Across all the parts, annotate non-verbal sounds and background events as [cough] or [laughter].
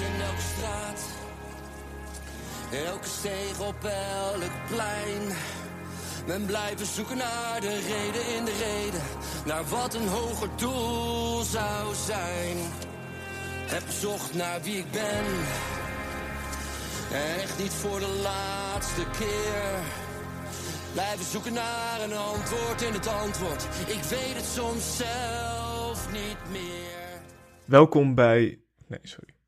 in elke straat, elke steeg op elk plein. Men blijven zoeken naar de reden in de reden, naar wat een hoger doel zou zijn. Heb gezocht naar wie ik ben, echt niet voor de laatste keer. Blijven zoeken naar een antwoord in het antwoord. Ik weet het soms zelf niet meer. Welkom bij. Nee, sorry.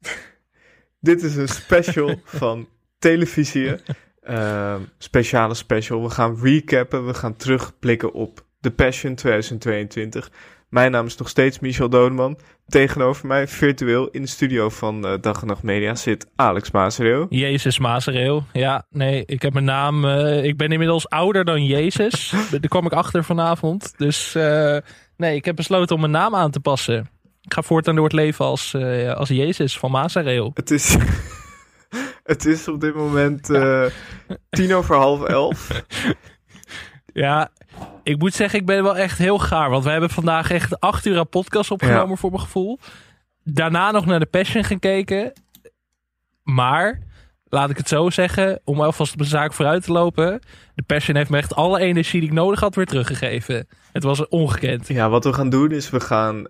Dit is een special [laughs] van televisie. Uh, speciale special. We gaan recappen. We gaan terugblikken op The Passion 2022. Mijn naam is nog steeds Michel Dodeman. Tegenover mij, virtueel in de studio van uh, Dag en Nacht Media, zit Alex Maasreel. Jezus Maasreel. Ja, nee, ik heb mijn naam. Uh, ik ben inmiddels ouder dan Jezus. [laughs] Daar kwam ik achter vanavond. Dus uh, nee, ik heb besloten om mijn naam aan te passen. Ik ga voortaan door het leven als, als Jezus van Maasreel. Het is. [laughs] het is op dit moment tien over half elf. [laughs] Ja, ik moet zeggen, ik ben wel echt heel gaar. Want we hebben vandaag echt acht uur aan podcast opgenomen ja. voor mijn gevoel. Daarna nog naar de Passion gekeken. Maar, laat ik het zo zeggen, om alvast op de zaak vooruit te lopen. De Passion heeft me echt alle energie die ik nodig had weer teruggegeven. Het was ongekend. Ja, wat we gaan doen is, we gaan uh,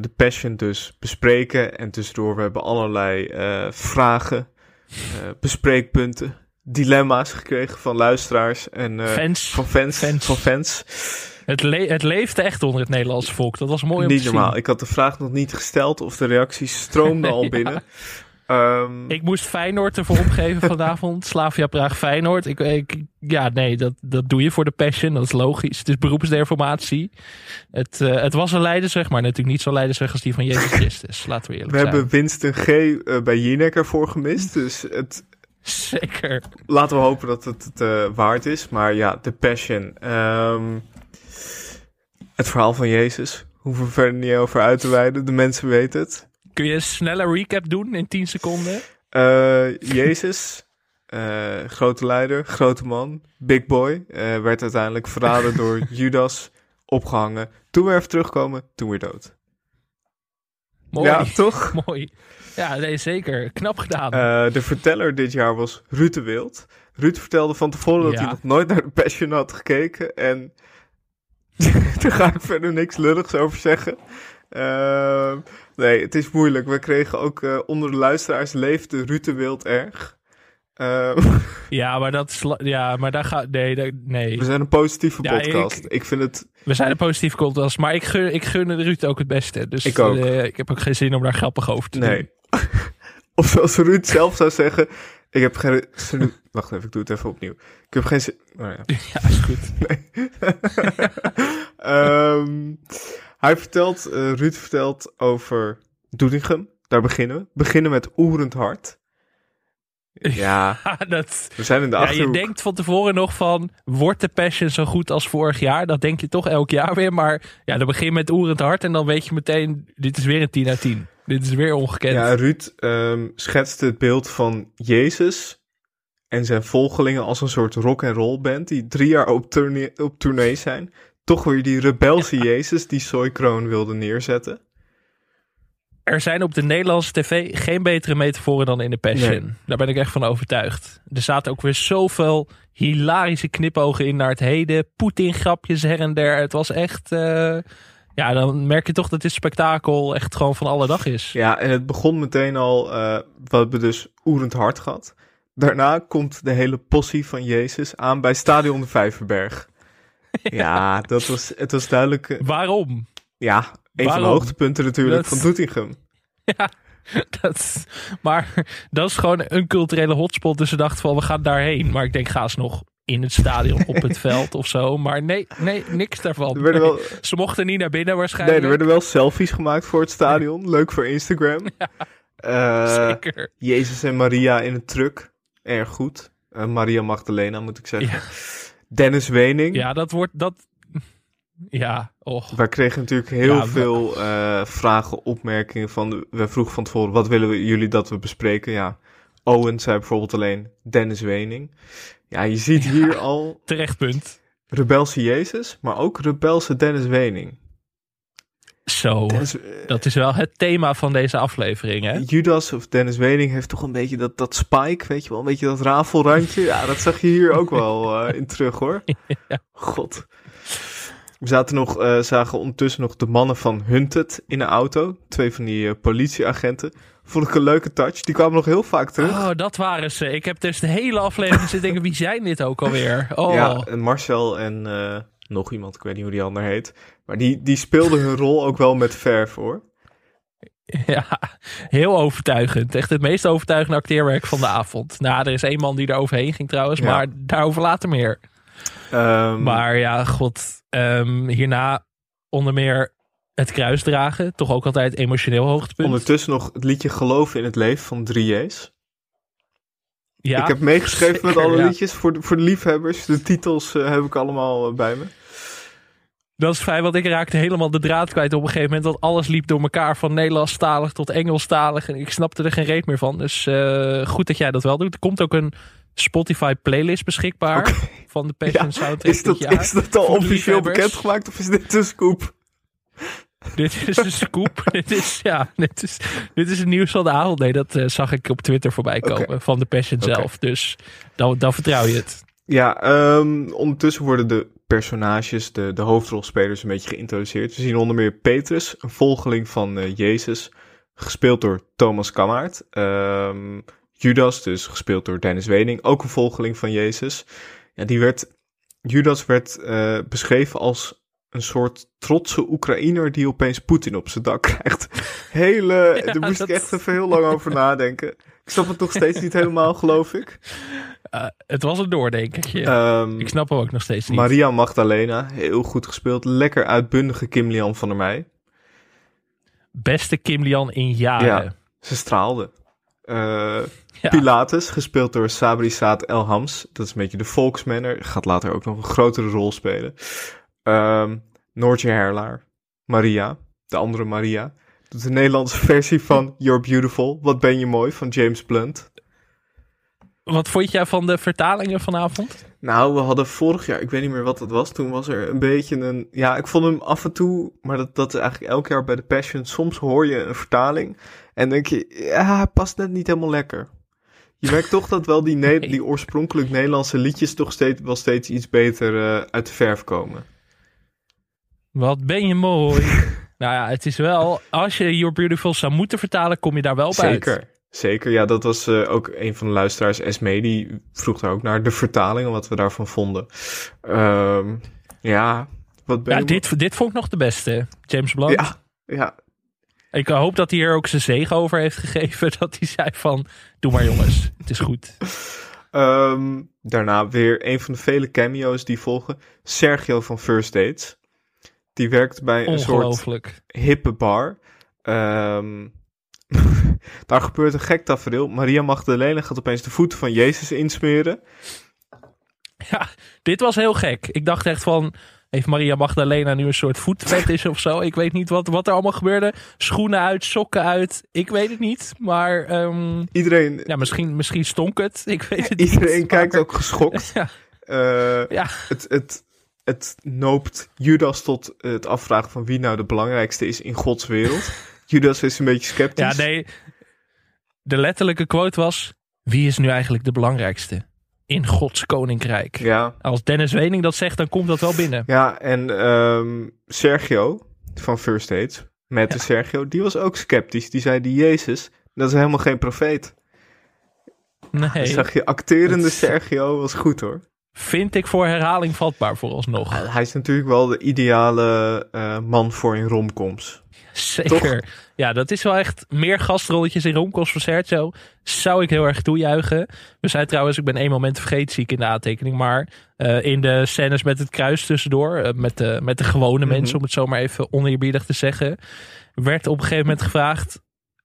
de Passion dus bespreken. En tussendoor, we hebben allerlei uh, vragen, uh, bespreekpunten dilemma's gekregen van luisteraars en fans. van fans, fans. Van fans. Het, le het leefde echt onder het Nederlandse volk. Dat was mooi om niet te normaal. zien. Ik had de vraag nog niet gesteld of de reacties stroomden [laughs] al binnen. Um, ik moest Feyenoord ervoor opgeven [laughs] vanavond. Slavia Praag Feyenoord. Ik, ik, ja, nee, dat, dat doe je voor de passion. Dat is logisch. Het is beroepsdeformatie. Het, uh, het was een leidersweg, maar natuurlijk niet zo leidersweg als die van Jezus [laughs] Christus. Laten we eerlijk we zijn. hebben Winston G. Uh, bij Jinek ervoor gemist. Dus het, Zeker. Laten we hopen dat het het uh, waard is. Maar ja, de Passion. Um, het verhaal van Jezus. Hoeven we verder niet over uit te wijden. De mensen weten het. Kun je een snelle recap doen in 10 seconden? Uh, Jezus, uh, grote leider, grote man, big boy. werd uiteindelijk verraden [laughs] door Judas, opgehangen. Toen weer even terugkomen, toen weer dood. Mooi. Ja, toch? [laughs] Mooi. Ja, nee, zeker. Knap gedaan. De verteller dit jaar was Ruud de Wild. Ruud vertelde van tevoren dat Ja. hij nog nooit naar de Passion had gekeken. En daar ga ik verder niks lulligs over zeggen. Uh, nee, het is moeilijk. We kregen ook uh, onder de luisteraars leefde Ruud de Wild erg. Uh, [laughs] ja, maar dat is... Ja, maar daar gaat... Nee, daar, nee. we zijn een positieve Ja, podcast. ik- Ik, vind het... We zijn een positieve podcast, maar ik gun, ik gun Ruud ook het beste. Dus Ik ook. eh, ik heb ook geen zin om daar grappig over te doen. Nee. [laughs] of zoals Ruud zelf zou zeggen... Ik heb geen... Wacht even, ik doe het even opnieuw. Ik heb geen zin... Oh ja. [laughs] Ja, is goed. Ehm, hij vertelt, eh, Ruud vertelt over Doetinchem. Daar beginnen we. Beginnen met Oerend Hart. Ja, [laughs] dat, we zijn in de ja, je denkt van tevoren nog van, wordt de Passion zo goed als vorig jaar? Dat denk je toch elk jaar weer. Maar ja, dan begin je met oerend hart en dan weet je meteen, dit is weer een 10 uit 10. Dit is weer ongekend. Ja, Ruud ehm, schetste het beeld van Jezus en zijn volgelingen als een soort rock and roll band die drie jaar op tournee, op tournee zijn. Toch weer die rebelse Jezus die Soy Kroon wilde neerzetten. Er zijn op de Nederlandse tv geen betere metaforen dan in de Passion. Nee. Daar ben ik echt van overtuigd. Er zaten ook weer zoveel hilarische knipogen in naar het heden. Poetin-grapjes her en der. Het was echt... eh, ja, dan merk je toch dat dit spektakel echt gewoon van alle dag is. Ja, en het begon meteen al, eh we hebben dus Oerend Hart gehad. Daarna komt de hele possie van Jezus aan bij Stadion de Vijverberg. [laughs] Ja, dat was, het was duidelijk, eh, Waarom? ja, een van de hoogtepunten natuurlijk Dat- van Doetinchem. [laughs] Dat, is- maar dat is gewoon een culturele hotspot. Dus ze dachten van, we gaan daarheen. Maar ik denk, ga eens nog in het stadion, op het [laughs] veld of zo. Maar nee, nee, niks daarvan. Wel, Ze mochten niet naar binnen nee, waarschijnlijk. er werden wel selfies gemaakt voor het stadion. Leuk voor Instagram. Eh, Zeker. Jezus en Maria in een truck. Erg goed. Eh, Maria Magdalena moet ik zeggen. Ja. Dennis Wening. Ja, dat wordt... Dat... Ja, och. Wij kregen natuurlijk heel Ja, we- veel eh, vragen, opmerkingen van. We vroegen van tevoren: wat willen we, jullie dat we bespreken? Ja, Owen zei bijvoorbeeld alleen Dennis Wening. Ja, je ziet hier al Terecht punt. rebelse Jezus, maar ook rebelse Dennis Wening. Zo, Dennis, dat is wel het thema van deze aflevering, hè? Judas of Dennis Wening heeft toch een beetje dat, dat spike, weet je wel, een beetje dat rafelrandje. Ja, dat zag je hier ook wel eh, [laughs] in terug hoor. God. We zaten nog, eh, zagen ondertussen nog de mannen van Hunted in de auto. Twee van die eh, politieagenten. Vond ik een leuke touch. Die kwamen nog heel vaak terug. Oh, dat waren ze. Ik heb dus de hele aflevering zitten denken, wie zijn dit ook alweer? Oh, Ja, en Marcel en eh, nog iemand, ik weet niet hoe die ander heet. Maar die, die speelden hun rol ook wel met verf hoor. [laughs] Ja, heel overtuigend. Echt het meest overtuigende acteerwerk van de avond. Nou, er is één man die er overheen ging trouwens, Ja. maar daarover later meer. Ehm, Maar ja, god, ehm, hierna onder meer het kruis dragen. Toch ook altijd emotioneel hoogtepunt. ondertussen nog het liedje Geloven in het Leven van 3J's. Ja, ik heb meegeschreven met alle ja. liedjes voor de, voor de liefhebbers. De titels eh, heb ik allemaal eh, bij me. Dat is fijn, want ik raakte helemaal de draad kwijt op een gegeven moment. Want alles liep door elkaar, van Nederlandstalig tot Engelstalig. En ik snapte er geen reet meer van. Dus eh, goed dat jij dat wel doet. Er komt ook een Spotify playlist beschikbaar van de Passion Ja, Soundtrack Is dat, dit jaar. is dat al officieel bekendgemaakt of is dit een scoop? Dit is een scoop. [laughs] dit, is, ja, dit, is, dit is het nieuws van de avond. Nee, dat eh, zag ik op Twitter voorbij komen van de Passion zelf. Dus dan, dan vertrouw je het. Ja, ehm, ondertussen worden de personages, de, de hoofdrolspelers, een beetje geïntroduceerd. We zien onder meer Petrus, een volgeling van eh, Jezus, gespeeld door Thomas Kammaert. Ehm, Judas, dus gespeeld door Dennis Wening, ook een volgeling van Jezus. Ja, die werd, Judas werd eh, beschreven als een soort trotse Oekraïner die opeens Poetin op zijn dak krijgt. [laughs] Hele, Ja, daar moest dat- ik echt even heel lang over nadenken. Ik snap het nog steeds niet helemaal, geloof ik. Eh, het was een doordenkertje. Ehm, ik snap hem ook nog steeds niet. Maria Magdalena, heel goed gespeeld. Lekker uitbundige Kim Lian van der Meij. Beste Kim Lian in jaren. Ja. Ze straalde. Eh, Ja. Pilatus, gespeeld door Sabri Saad El Hams. Dat is een beetje de volksmanner. Gaat later ook nog een grotere rol spelen. Ehm Noortje Herlaar. Maria, de andere Maria. Is de Nederlandse [laughs] versie van You're Beautiful. Wat ben je mooi van James Blunt. Wat vond jij van de vertalingen vanavond? Nou, we hadden vorig jaar, ik weet niet meer wat dat was. Toen was er een beetje een. Ja, ik vond hem af en toe. Maar dat, dat is eigenlijk elk jaar bij de Passion. Soms hoor je een vertaling. En denk je, ja, hij past net niet helemaal lekker. Je merkt toch dat wel die, ne- [laughs] Nee. die oorspronkelijk Nederlandse liedjes. toch steeds, wel steeds iets beter eh, uit de verf komen. Wat ben je mooi. [laughs] nou ja, het is wel... Als je You're Beautiful zou moeten vertalen, kom je daar wel bij uit. Zeker. Zeker, ja, dat was eh, ook een van de luisteraars, Esme, die vroeg daar ook naar de vertaling en wat we daarvan vonden. Ehm, ja, wat ben Ja, je- dit, dit vond ik nog de beste. James Blunt. Ja, ja, Ik hoop dat hij hier ook zijn zegen over heeft gegeven. [laughs] Dat hij zei van, doe maar jongens, het is goed. Ehm, daarna weer een van de vele cameo's die volgen. Sergio van First Dates. Die werkt bij een soort hippe bar. Ehm, [laughs] daar gebeurt een gek tafereel. Maria Magdalena gaat opeens de voeten van Jezus insmeren. Ja, dit was heel gek. Ik dacht echt van, heeft Maria Magdalena nu een soort voetfetish of zo? Ik weet niet wat, wat er allemaal gebeurde. Schoenen uit, sokken uit. Ik weet het niet. Maar ehm, Iedereen, ja, misschien, misschien stonk het. Ik weet het niet. iedereen kijkt maar- ook geschokt. [laughs] Ja, Eh, ja. het, het, het noopt Judas tot het afvragen van wie nou de belangrijkste is in Gods wereld. [laughs] Judas is een beetje sceptisch. ja, nee. De letterlijke quote was, wie is nu eigenlijk de belangrijkste in Gods koninkrijk? Ja, Als Dennis Wening dat zegt, dan komt dat wel binnen. Ja, en ehm, Sergio van First Dates, met de Sergio, die was ook sceptisch. Die zei, die Jezus, dat is helemaal geen profeet. Dan Nee, zag je, acterende Sergio was goed hoor. Vind ik voor herhaling vatbaar vooralsnog. Hij is natuurlijk wel de ideale eh, man voor in romcoms. Zeker. Ja, dat is wel echt meer gastrolletjes in Romkos van Sergio. Zou ik heel erg toejuichen. We zijn trouwens, ik ben één moment vergeten, zie ik in de aantekening. Maar eh, in de scènes met het kruis tussendoor, eh, met, de, met de gewone Mhm. mensen, om het zo maar even oneerbiedig te zeggen, werd op een gegeven moment gevraagd.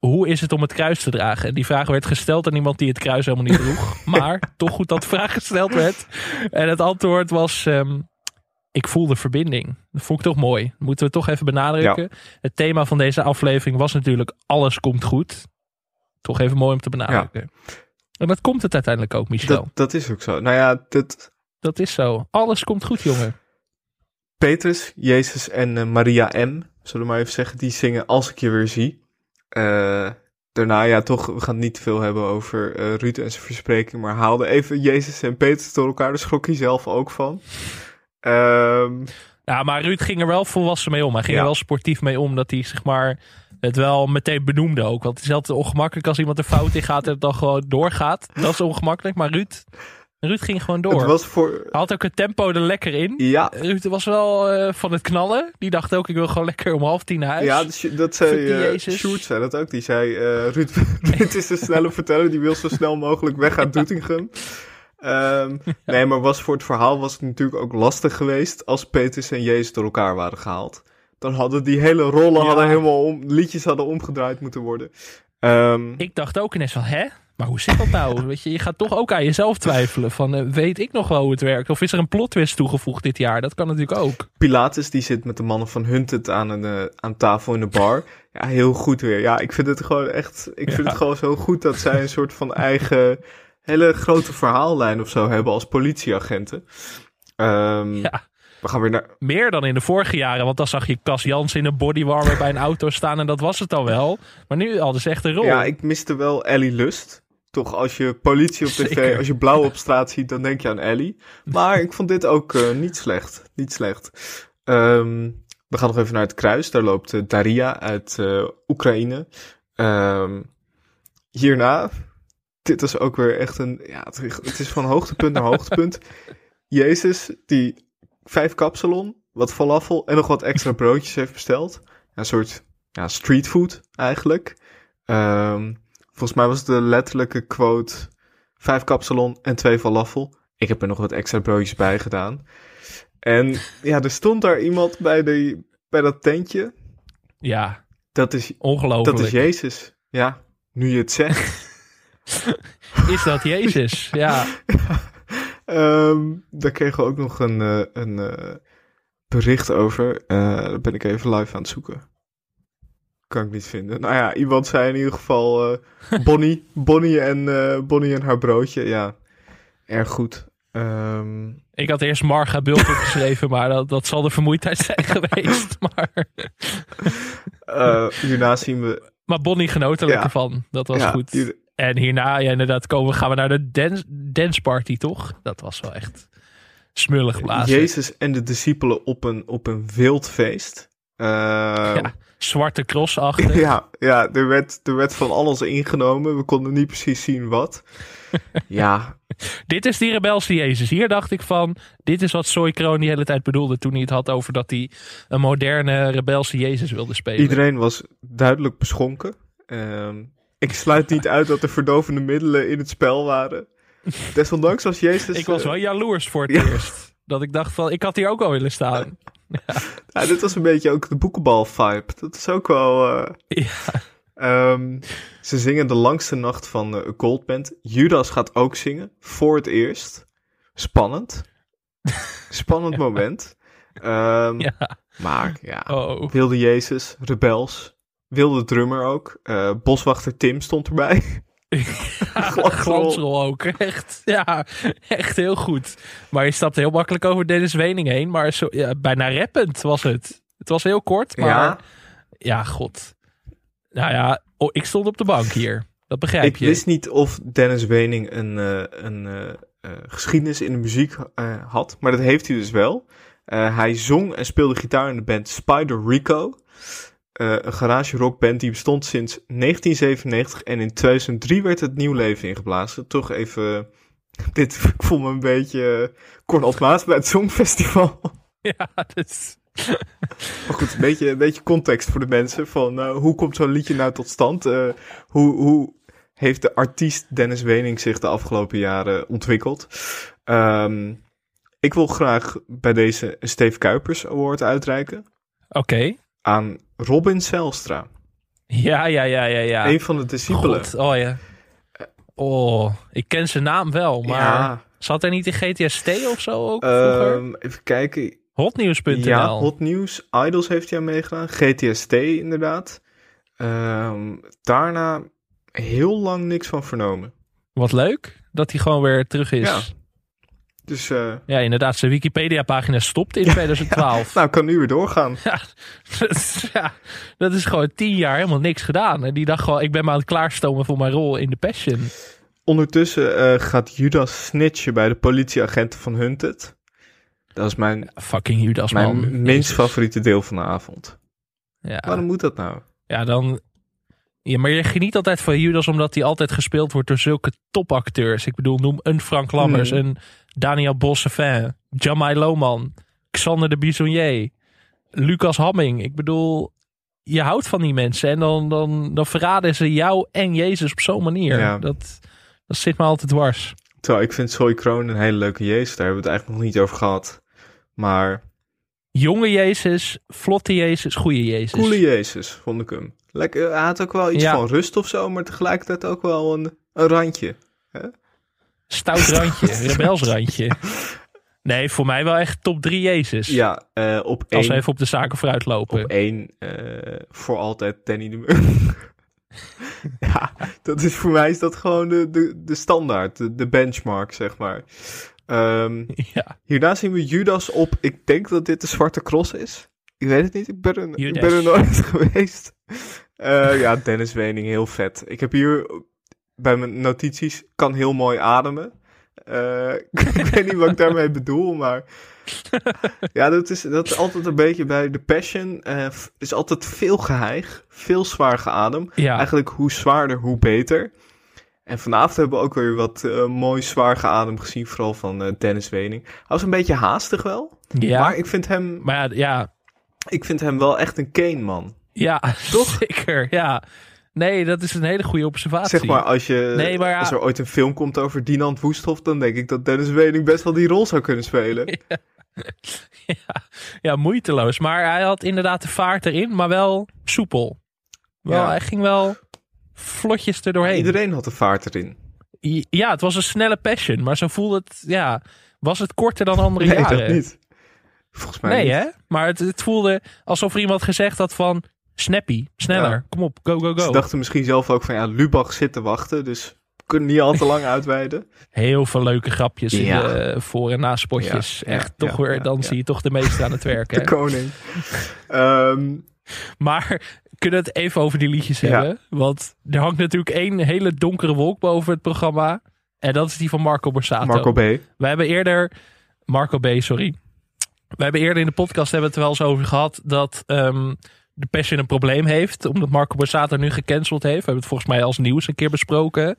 Hoe is het om het kruis te dragen? En die vraag werd gesteld aan iemand die het kruis helemaal niet droeg. [laughs] maar toch goed dat de vraag gesteld werd. En het antwoord was: ehm, Ik voel de verbinding. Dat vond ik toch mooi. Dat moeten we toch even benadrukken. Het thema van deze aflevering was natuurlijk: alles komt goed. Toch even mooi om te benadrukken. En dat komt het uiteindelijk ook, Michel. Dat, dat is ook zo. Nou ja, dat, Dat is zo. Alles komt goed, jongen. Petrus, Jezus en eh, Maria M. Zullen we maar even zeggen. Die zingen Als ik je weer zie. Eh, daarna, ja, toch, we gaan het niet veel hebben over eh, Ruud en zijn verspreking. Maar haalde even Jezus en Petrus door elkaar. Daar schrok hij zelf ook van. Ehm, Ja, maar Ruud ging er wel volwassen mee om. Hij ging Ja. er wel sportief mee om. Dat hij zeg maar het wel meteen benoemde ook. Want het is altijd ongemakkelijk als iemand er fout in gaat en het dan gewoon doorgaat. Dat is ongemakkelijk. Maar Ruud, Ruud ging gewoon door. het was voor... Hij had ook het tempo er lekker in. Ja, Ruud was wel eh, van het knallen. Die dacht ook, ik wil gewoon lekker om half tien naar huis. Ja, dat zei eh Jezus. Sjoerd zei dat ook. Die zei, eh Ruud, [laughs] Ruud is de snelle verteller, die wil zo snel mogelijk weg uit Doetinchem. Ehm, [laughs] Nee, maar was voor het verhaal was het natuurlijk ook lastig geweest als Petrus en Jezus door elkaar waren gehaald. Dan hadden die hele rollen Ja. hadden helemaal om, liedjes hadden omgedraaid moeten worden. Ehm, Ik dacht ook ineens van, hè? Maar hoe zit dat nou? [laughs] Weet je, je gaat toch ook aan jezelf twijfelen. Van, eh, weet ik nog wel hoe het werkt? Of is er een plot twist toegevoegd dit jaar? Dat kan natuurlijk ook. Pilatus die zit met de mannen van Hunted aan, een, eh, aan tafel in de bar. [laughs] Ja, heel goed weer. Ja, ik vind het gewoon echt. Ik vind het gewoon zo goed dat zij een soort van eigen hele grote verhaallijn of zo hebben als politieagenten. Ehm, Ja. We gaan weer naar. Meer dan in de vorige jaren. Want dan zag je Cas Jans in een bodywarmer bij een auto staan. En dat was het dan wel. Maar nu hadden ze echt een rol. Ja, ik miste wel Ellie Lust. Toch, als je politie op tv, Zeker. als je blauw op straat ziet, dan denk je aan Ellie. Maar ik vond dit ook eh, niet slecht. Niet slecht. Ehm, we gaan nog even naar het kruis. Daar loopt eh, Daria uit eh, Oekraïne. Ehm, hierna, dit is ook weer echt een, ja, het, is van hoogtepunt naar hoogtepunt. [laughs] Jezus, die vijf kapsalon, wat falafel en nog wat extra broodjes heeft besteld. Een soort ja, streetfood eigenlijk. Ehm, volgens mij was de letterlijke quote vijf kapsalon en twee falafel. Ik heb er nog wat extra broodjes bij gedaan. En ja, er stond daar iemand bij, de, bij dat tentje. Ja, Dat is, ongelooflijk. dat is Jezus. Ja, nu je het zegt. [laughs] Is dat Jezus? Ja. [laughs] Ehm, daar kregen we ook nog een, eh, een eh, bericht over. Eh daar ben ik even live aan het zoeken. Kan ik niet vinden. Nou ja, iemand zei in ieder geval eh, Bonnie, [laughs] Bonnie, en, eh, Bonnie en haar broodje. Ja, erg goed. Ehm, Ik had eerst Marga Bult [laughs] opgeschreven. maar dat, dat zal de vermoeidheid zijn [laughs] geweest. Maar, eh, hierna zien we... maar Bonnie lekker Ja. van. Dat was ja, goed. En hierna, ja, inderdaad, komen, gaan we naar de dance, dance party, toch? Dat was wel echt smullig blazen. Jezus en de discipelen op een, op een wild feest. Ehm, Ja, zwarte cross achter. [laughs] Ja, ja er, werd, er werd van alles ingenomen. We konden niet precies zien wat. [laughs] Ja, Dit is die rebelse Jezus. Hier dacht ik van, dit is wat Soy Kroon die hele tijd bedoelde toen hij het had over dat hij een moderne rebelse Jezus wilde spelen. iedereen was duidelijk beschonken. Ehm, ik sluit niet uit dat er verdovende middelen in het spel waren. Desondanks was Jezus... [laughs] ik was eh, wel jaloers voor het ja. eerst. Dat ik dacht van, ik had hier ook wel willen staan. [laughs] ja, dit was een beetje ook de boekenbal-vibe. Dat is ook wel... eh, Ja. ehm, ze zingen de langste nacht van uh, Goldband. Judas gaat ook zingen, voor het eerst. Spannend. [laughs] Spannend moment. Ehm, Ja. Maar ja, Oh. wilde Jezus, rebels, wilde drummer ook. Eh, boswachter Tim stond erbij. [laughs] Glansrol. Ook. Echt, ja, echt heel goed. Maar je stapte heel makkelijk over Dennis Wening heen. Maar zo, ja, bijna rappend was het. Het was heel kort, maar ja, ja, god. Nou ja, oh, ik stond op de bank hier. Dat begrijp ik je. wist niet of Dennis Wening een, eh, een eh, eh, geschiedenis in de muziek had, maar dat heeft hij dus wel. Hij zong en speelde gitaar in de band Spider Rico. Eh, een garage rockband die bestond sinds 1997 en in 2003 werd het nieuw leven ingeblazen. Toch even, [laughs] dit ik voel me een beetje Cornel Maas bij het Songfestival. [laughs] Ja, dus... [laughs] Maar goed, een beetje, een beetje context voor de mensen van uh, hoe komt zo'n liedje nou tot stand? Uh, hoe, hoe heeft de artiest Dennis Wening zich de afgelopen jaren ontwikkeld? Um, ik wil graag bij deze een Steve Kuipers Award uitreiken. Oké. Okay. Aan Robin Zelstra. Ja, ja, ja, ja, ja. Een van de discipelen. God, oh ja. Oh, ik ken zijn naam wel, maar ja. zat hij niet in GTST of zo ook vroeger? Um, even kijken. Hotnieuws.nl. Ja, Hotnieuws. Idols heeft hij aan meegedaan. GTST inderdaad. Um, daarna heel lang niks van vernomen. Wat leuk dat hij gewoon weer terug is. Ja. Dus, uh... Ja, inderdaad. Zijn Wikipedia-pagina stopt in 2012. nou, kan nu weer doorgaan. Ja dat, is, ja, dat is gewoon tien jaar helemaal niks gedaan. En die dacht gewoon, ik ben maar aan het klaarstomen voor mijn rol in The Passion. Ondertussen uh, gaat Judas snitchen bij de politieagenten van Hunted. Dat is mijn, Fucking Judas, mijn man. minst favoriete deel van de avond. Ja. Waarom moet dat nou? Ja, dan. Ja, maar je geniet altijd van Judas omdat hij altijd gespeeld wordt door zulke topacteurs. Ik bedoel, noem een Frank Lammers, Hmm. een Daniel Bossevin, Jamai Lohman, Xander de Bisonnier, Lucas Hamming. Ik bedoel, je houdt van die mensen en dan, dan, dan verraden ze jou en Jezus op zo'n manier. Ja. Dat, dat zit me altijd dwars. Terwijl ik vind Zoe Kroon een hele leuke Jezus. Daar hebben we het eigenlijk nog niet over gehad. Maar Jonge Jezus, vlotte Jezus, goede Jezus. coole Jezus, vond ik hem. Lekker, hij had ook wel iets Ja. van rust of zo, maar tegelijkertijd ook wel een, een randje. Stout randje, [laughs] rebels randje. Nee, voor mij wel echt top 3 Jezus. Ja, eh, op Als we even op de zaken vooruit lopen. op één eh, voor altijd Danny de Meur. [laughs] ja, dat is voor mij is dat gewoon de, de, de standaard, de, de benchmark, zeg maar. Ehm, [laughs] Ja. hierna zien we Judas op, ik denk dat dit de Zwarte Cross is. Ik weet het niet, ik ben er, ik ben er nooit geweest. Eh, ja, Dennis Wening, heel vet. Ik heb hier bij mijn notities, kan heel mooi ademen. Eh, [laughs] ik weet niet wat ik daarmee bedoel, maar... [laughs] ja, dat is, dat is altijd een beetje bij de Passion. f- is altijd veel geheig, veel zwaar geadem. Ja. Eigenlijk hoe zwaarder, hoe beter. En vanavond hebben we ook weer wat eh, mooi zwaar geadem gezien, vooral van Dennis Wening. Hij was een beetje haastig wel, Ja. maar ik vind, hem, Maar ja, ja, ik vind hem wel echt een Kane, man. ja [laughs] zeker. Ja. Nee, dat is een hele goede observatie. Zeg maar, als, je, Nee, maar ja. als er ooit een film komt over Dinant Woesthof, dan denk ik dat Dennis Wening best wel die rol zou kunnen spelen. [laughs] ja, ja, moeiteloos. Maar hij had inderdaad de vaart erin, maar wel soepel. Wel. Hij ging wel vlotjes er doorheen. Iedereen had de vaart erin. Ja, het was een snelle passion, maar zo voelde het, ja, was het korter dan andere Nee, jaren. dat niet. Volgens mij Nee, niet. hè? Maar het, het voelde alsof er iemand gezegd had van, snappy, sneller, Ja. kom op, go, go, Ze go. dachten misschien zelf ook van, ja, Lubach zit te wachten, dus we kunnen niet al te lang [laughs] uitweiden. Heel veel leuke grapjes in Ja. de voor- en naspotjes. Ja, ja, Echt, toch weer, dan zie je toch de meeste aan het werk. [laughs] De Hè? koning. Ehm, Maar kunnen we het even over die liedjes hebben? Want er hangt natuurlijk één hele donkere wolk boven het programma. En dat is die van Marco Borsato. Marco B. We hebben eerder... Marco B, sorry. We hebben eerder in de podcast hebben we het er wel eens over gehad... dat ehm, de Passion een probleem heeft. Omdat Marco Borsato nu gecanceld heeft. We hebben het volgens mij als nieuws een keer besproken.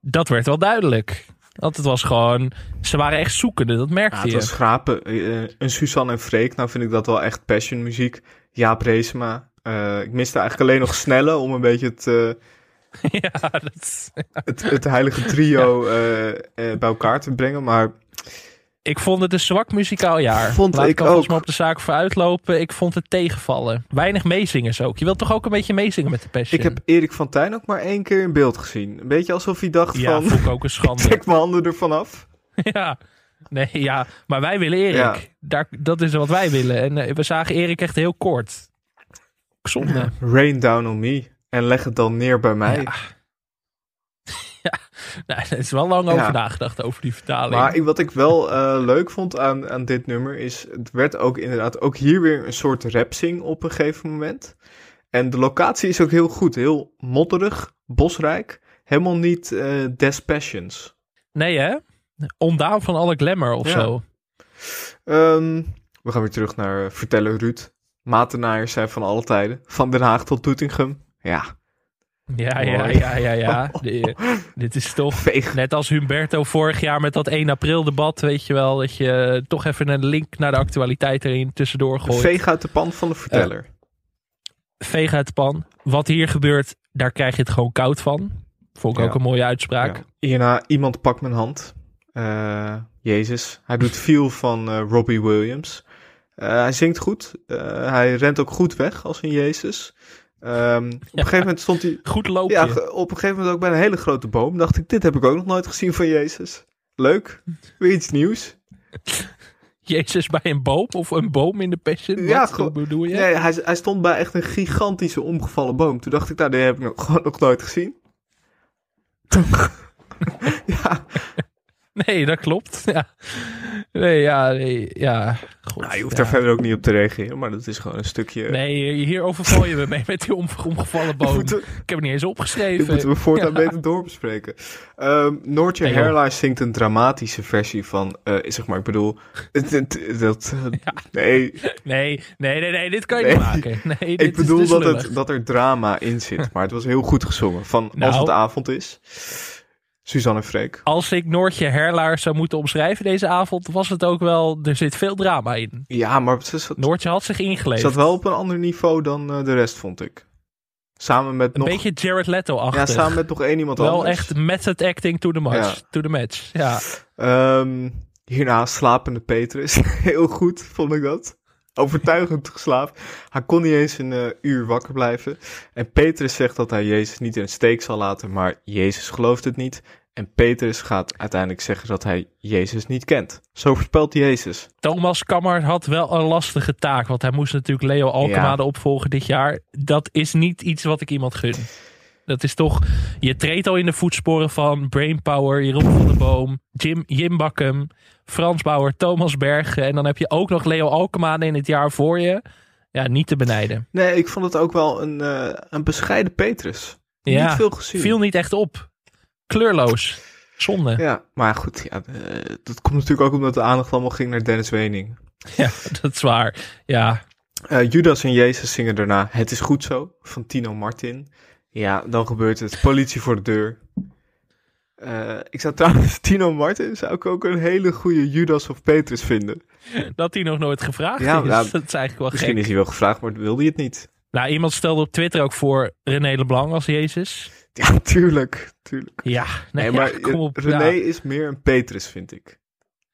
Dat werd wel duidelijk. Want het was gewoon... Ze waren echt zoekende, dat merkte Ja, het je. was schrapen. Eh, een Suzanne en Freek, nou vind ik dat wel echt passion muziek. Jaap Reesema. Eh, ik miste eigenlijk alleen nog Snelle om een beetje het, eh, [laughs] ja, dat... het, het heilige trio [laughs] bij elkaar te brengen. Maar Ik vond het een zwak muzikaal jaar. Vond Laat ik ook. op de zaak vooruitlopen. Ik vond het tegenvallen. Weinig meezingers ook. Je wilt toch ook een beetje meezingen met de Passion? ik heb Erik van Tijn ook maar één keer in beeld gezien. Een beetje alsof hij dacht Ja, van, vond ik ook een [laughs] schande. trek mijn handen ervan af. [laughs] ja. Nee, ja. Maar wij willen Erik. Ja. Daar, dat is wat wij willen. En eh, we zagen Erik echt heel kort. Zonde. Rain down on me. En leg het dan neer bij mij. Ja. Ja. Nou, er is wel lang over nagedacht over die vertaling. Maar wat ik wel eh, leuk vond aan, aan dit nummer is, het werd ook inderdaad ook hier weer een soort rapsing op een gegeven moment. En de locatie is ook heel goed, heel modderig, bosrijk, helemaal niet eh Des Passions. Nee, hè? Ondaan van alle glamour of Ja. zo. Ehm, we gaan weer terug naar eh, Verteller Ruud. Matenaaiers zijn van alle tijden, van Den Haag tot Doetinchem. Ja, Ja, ja, ja, ja, [laughs] ja. De- dit is toch veeg. Net als Humberto vorig jaar met dat 1 april debat, weet je wel, dat je toch even een link naar de actualiteit erin tussendoor gooit. Veeg uit de pan van de Verteller. Veeg uit de pan. Wat hier gebeurt, daar krijg je het gewoon koud van. Vond ik Ja. ook een mooie uitspraak. Ja. Hierna, iemand pakt mijn hand. Eh, Jezus. Hij doet veel van eh, Robbie Williams. Eh, hij zingt goed. Eh, hij rent ook goed weg als een Jezus. Ehm, op een gegeven moment stond hij... Goed loopje. Ja, op een gegeven moment ook bij een hele grote boom. Dacht ik, dit heb ik ook nog nooit gezien van Jezus. Leuk. Weer iets nieuws. [laughs] Jezus bij een boom of een boom in de passion. Ja, Wat bedoel je? Nee, hij, hij stond bij echt een gigantische omgevallen boom. Toen dacht ik, nou, die heb ik nog, gewoon [laughs] nog nooit gezien. [laughs] ja. [laughs] Nee, dat klopt. Ja. Nee, ja, nee, ja. God, Nou, je hoeft ja. daar verder ook niet op te reageren, maar dat is gewoon een stukje... Nee, hier overval je me mee met die om, omgevallen [laughs] boom. Moeten- Ik heb het niet eens opgeschreven. moeten we voortaan Ja. beter doorbespreken. Ehm Noortje Nee, zingt een dramatische versie van... eh, zeg maar, ik bedoel... dat, [laughs] Nee, Nee, nee, nee, nee, dit kan je Nee. niet maken. Nee, dit ik bedoel is dat, het, dat er drama in zit. Maar het was heel goed gezongen. Van als Nou. het avond is. Suzanne Freek. Als ik Noortje Herlaar zou moeten omschrijven deze avond, was het ook wel, er zit veel drama in. Ja, maar zat, Noortje had zich ingeleefd. zat wel op een ander niveau dan eh, de rest, vond ik. Samen met Een nog... beetje Jared ja, Leto-achtig. samen met nog één iemand wel anders. echt method acting to the match. Ja. To the match. Ja. Ehm, hierna slapende Petrus. [laughs] Heel goed, vond ik dat. Overtuigend geslapen. Hij kon niet eens een eh, uur wakker blijven. En Petrus zegt dat hij Jezus niet in de steek zal laten, maar Jezus gelooft het niet. En Petrus gaat uiteindelijk zeggen dat hij Jezus niet kent. Zo voorspelt Jezus. Thomas Kammer had wel een lastige taak, want hij moest natuurlijk Leo Alkemade opvolgen dit jaar. Dat is niet iets wat ik iemand gun. Dat is toch, je treedt al in de voetsporen van Brainpower, Jeroen van der Boom, Jim, Jim Bakkum, Frans Bauer, Thomas Bergen. En dan heb je ook nog Leo Alkemade in het jaar voor je. Ja, niet te benijden. Nee, ik vond het ook wel een, eh, een bescheiden Petrus. Ja, niet veel gezien. Viel niet echt op. Kleurloos. Zonde. Ja, maar goed, ja, dat komt natuurlijk ook omdat de aandacht allemaal ging naar Dennis Wening. [laughs] Ja, dat is waar. Ja, Eh, Judas en Jezus zingen daarna Het is goed zo van Tino Martin. Ja, dan gebeurt het. Politie voor de deur. Eh, ik zou trouwens [laughs] Tino Martin zou ik ook een hele goede Judas of Petrus vinden. dat hij nog nooit gevraagd Ja, is. ja, [laughs] dat is eigenlijk wel Misschien gek. is hij wel gevraagd, maar wilde hij het niet. Nou, iemand stelde op Twitter ook voor René Leblanc als Jezus. Ja, [laughs] tuurlijk. tuurlijk. Ja, nee, Nee, maar ja, kom op. René ja. is meer een Petrus, vind ik.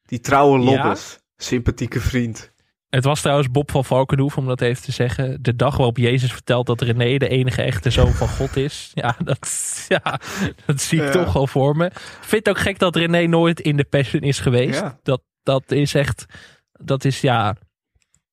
Die trouwe lobbes. Sympathieke vriend. Het was trouwens Bob van Valkenhoef, om dat even te zeggen. De dag waarop Jezus vertelt dat René de enige echte zoon van God is. [laughs] Ja, dat, ja, dat zie ik Ja. toch wel voor me. Vind het ook gek dat René nooit in de Passion is geweest. Ja. Dat, dat is echt, dat is ja,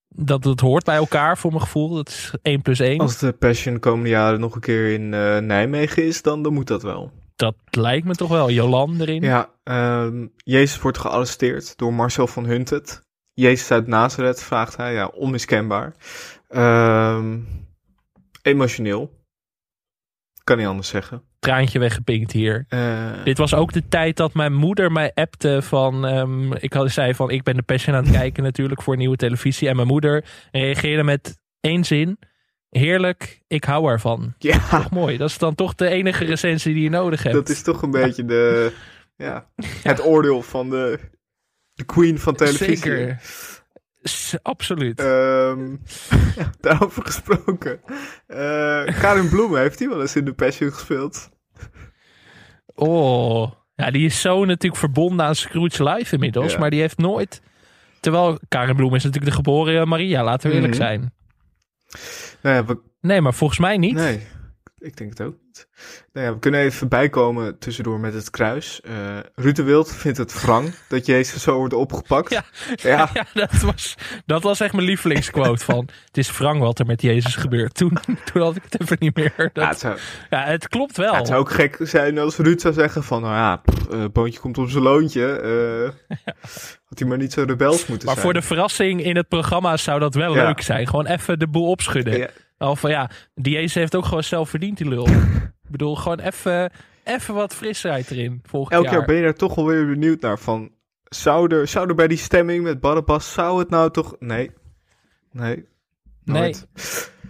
dat, dat hoort bij elkaar voor mijn gevoel. Dat is 1 plus 1. Als de Passion de komende jaren nog een keer in eh, Nijmegen is, dan, dan moet dat wel. Dat lijkt me toch wel. Jolan erin. Ja, ehm, Jezus wordt gearresteerd door Marcel van Huntet. Jezus uit Nazareth, vraagt hij. Ja, onmiskenbaar. Ehm, emotioneel. Kan niet anders zeggen. Traantje weggepinkt hier. Eh, Dit was ook de tijd dat mijn moeder mij appte van... ehm, ik had, zei van, ik ben de Passion aan het [laughs] kijken natuurlijk voor nieuwe televisie. En mijn moeder reageerde met één zin. Heerlijk, ik hou ervan. ja, Toch mooi. Dat is dan toch de enige recensie die je nodig hebt. dat is toch een beetje de, [laughs] ja, het oordeel van de, de queen van televisie. Zeker. Absoluut. Ehm, ja, [laughs] daarover gesproken. Eh, Karin Bloemen, heeft hij wel eens in de Passion gespeeld? oh. Ja, die is zo natuurlijk verbonden aan Scrooge Live inmiddels. Ja. Maar die heeft nooit... Terwijl Karen Bloem is natuurlijk de geboren Maria, laten we eerlijk Mhm. zijn. Nou ja, we, Nee, maar volgens mij niet. Nee, ik denk het ook niet. Nou ja, we kunnen even bijkomen tussendoor met het kruis. Eh Ruud de Wild vindt het wrang [laughs] dat Jezus zo wordt opgepakt. Ja. ja. [laughs] Ja, dat was, dat was echt mijn lievelingsquote van... Het is wrang wat er met Jezus gebeurt. Toen, toen had ik het even niet meer. Dat, Ja, het, zou, ja, het klopt wel. ja, het zou ook gek zijn als Ruud zou zeggen van... Nou ja, pff, eh, boontje komt op zijn loontje. eh, Had hij maar niet zo rebels moeten maar zijn. voor de verrassing in het programma zou dat wel leuk zijn. Gewoon even de boel opschudden. Of van ja, die Jezus heeft ook gewoon zelf verdiend, die lul. [laughs] ik bedoel, gewoon even, even wat frisheid erin volgend elk jaar. jaar ben je daar toch wel weer benieuwd naar. Van, zou, er, zou er bij die stemming met Barabbas... Zou het nou toch... Nee. Nee. Nooit.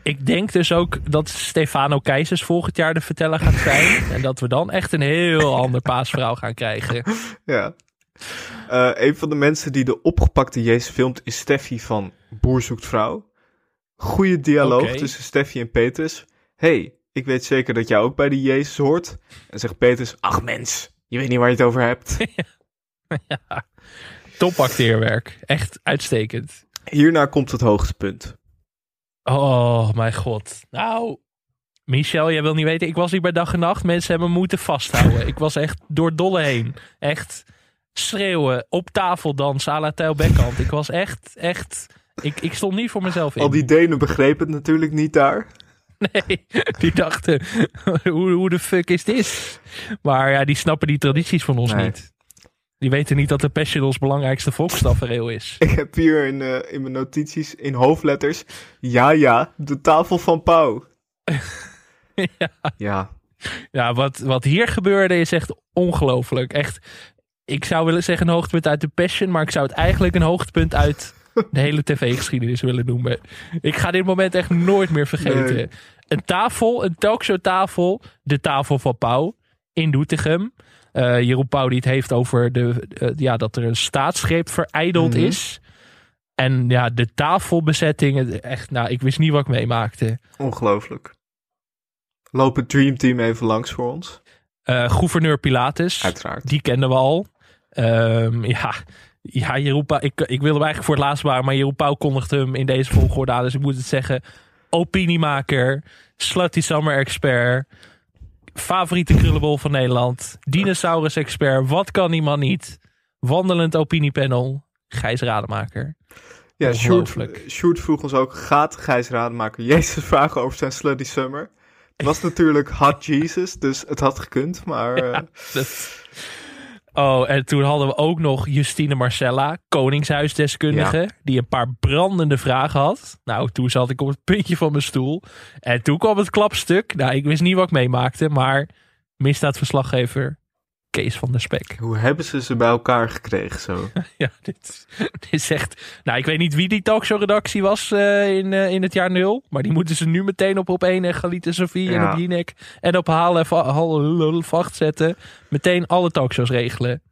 Ik denk dus ook dat Stefano Keizers volgend jaar de verteller gaat zijn. [laughs] en dat we dan echt een heel ander paasverhaal gaan krijgen. [laughs] Ja. Eh, een van de mensen die de opgepakte Jezus filmt is Steffi van Boer zoekt vrouw. Goeie dialoog tussen Steffi en Petrus. hey, ik weet zeker dat jij ook bij die Jezus hoort. En zegt Petrus, ach mens, je weet niet waar je het over hebt. [laughs] Top acteerwerk. Echt uitstekend. Hierna komt het hoogtepunt. Oh, mijn god. Nou, Michel, jij wil niet weten. Ik was hier bij dag en nacht. Mensen hebben me moeten vasthouden. ik was echt door dolle heen. Echt schreeuwen, op tafel dansen, à la Tijl. Ik was echt, echt... Ik, ik stond niet voor mezelf in. Al die Denen begrepen het natuurlijk niet daar. Nee, [laughs] die dachten, [laughs] hoe, hoe de fuck is dit? Maar ja, die snappen die tradities van ons Nee. niet. Die weten niet dat de Passion ons belangrijkste volkstafereel is. [laughs] Ik heb hier in, uh, in mijn notities in hoofdletters... Ja, ja, de tafel van Pauw. ja. Ja. Ja, wat, wat hier gebeurde is echt ongelooflijk. Echt, ik zou willen zeggen een hoogtepunt uit de Passion... maar ik zou het eigenlijk een hoogtepunt uit de hele tv-geschiedenis willen noemen. Ik ga dit moment echt nooit meer vergeten. Nee. Een tafel, een talkshow-tafel, de tafel van Pauw in Doetinchem. Uh, Jeroen Pauw die het heeft over de, uh, ja, dat er een staatsgreep vereideld Mhm. is. En ja, de tafelbezetting, echt, nou, ik wist niet wat ik meemaakte. Ongelooflijk. Loop het Dream Team even langs voor ons. Eh, gouverneur Pilatus, Uiteraard. die kenden we al. Ehm, ja, ja Jeroen Pauw, ik, ik wilde hem eigenlijk voor het laatst waren, maar Jeroen Pauw kondigde hem in deze volgorde aan. Dus ik moet het zeggen, opiniemaker, slutty summer expert, favoriete krullenbol van Nederland, dinosaurus expert, wat kan die man niet? Wandelend opiniepanel, Gijs Rademaker. Ja, Sjoerd, vroeg ons ook, gaat Gijs Rademaker Jezus vragen over zijn Slutty Summer? Het was natuurlijk Hot Jesus, dus het had gekund, maar... [laughs] eh, Dat- Oh, en toen hadden we ook nog Justine Marcella, koningshuisdeskundige, die een paar brandende vragen had. Nou, toen zat ik op het puntje van mijn stoel. En toen kwam het klapstuk. Nou, ik wist niet wat ik meemaakte, maar misdaadverslaggever Kees van der Spek. hoe hebben ze ze bij elkaar gekregen zo? [laughs] Ja, dit, dit is echt... Nou, ik weet niet wie die talkshow-redactie was eh, in, eh, in het jaar nul. Maar die moeten ze nu meteen op op 1 en Galite Sofie en op Jinek en op Halen en Vacht zetten. Meteen alle talkshows regelen.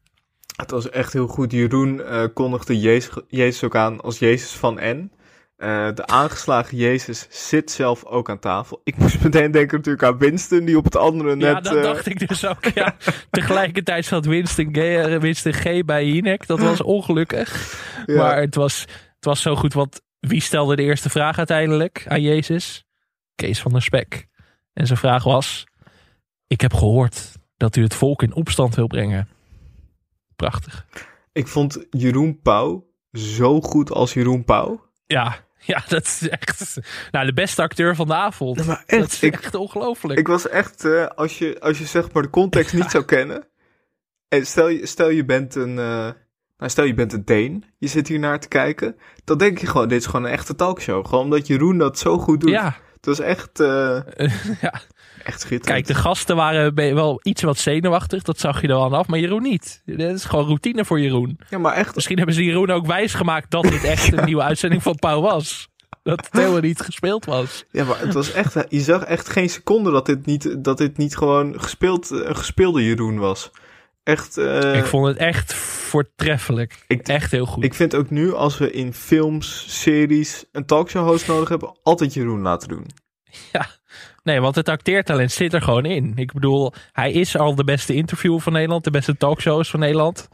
Het was echt heel goed. Jeroen eh, kondigde Jezus, Jezus ook aan als Jezus van N. Eh, de aangeslagen Jezus zit zelf ook aan tafel. Ik moest meteen denken natuurlijk aan Winston, die op het andere net... ja, dat eh, dacht ik dus ook. Ja. [laughs] Tegelijkertijd zat Winston G, eh, Winston G bij Jinek. Dat was ongelukkig. ja. Maar het was, het was zo goed, want wie stelde de eerste vraag uiteindelijk aan Jezus? Kees van der Spek. En zijn vraag was: Ik heb gehoord dat u het volk in opstand wil brengen. Prachtig. Ik vond Jeroen Pauw zo goed als Jeroen Pauw. Ja, [laughs] ja, dat is echt. Nou, de beste acteur van de avond. Maar dat is ik, echt ongelooflijk. ik was echt, eh, als, je, als je zeg maar de context niet zou kennen. En stel je, stel je bent een, eh, nou stel je bent een Deen, je zit hier naar te kijken. Dan denk je gewoon, dit is gewoon een echte talkshow. Gewoon omdat Jeroen dat zo goed doet. Ja, Het was echt, eh, [laughs] ja, echt schitterend. kijk, de gasten waren wel iets wat zenuwachtig. Dat zag je er al af. Maar Jeroen niet. Dat is gewoon routine voor Jeroen. Ja, maar echt, Misschien hebben ze Jeroen ook wijsgemaakt dat dit echt een [laughs] nieuwe uitzending van Pauw was. Dat het helemaal niet gespeeld was. ja, maar het was echt, je zag echt geen seconde dat dit niet, dat dit niet gewoon gespeeld, een gespeelde Jeroen was. Echt, eh, ik vond het echt voortreffelijk. Ik- echt heel goed. Ik vind ook nu, als we in films, series een talkshow host nodig hebben, altijd Jeroen laten doen. Nee, want het acteertalent zit er gewoon in. Ik bedoel, hij is al de beste interviewer van Nederland. De beste talkshows van Nederland.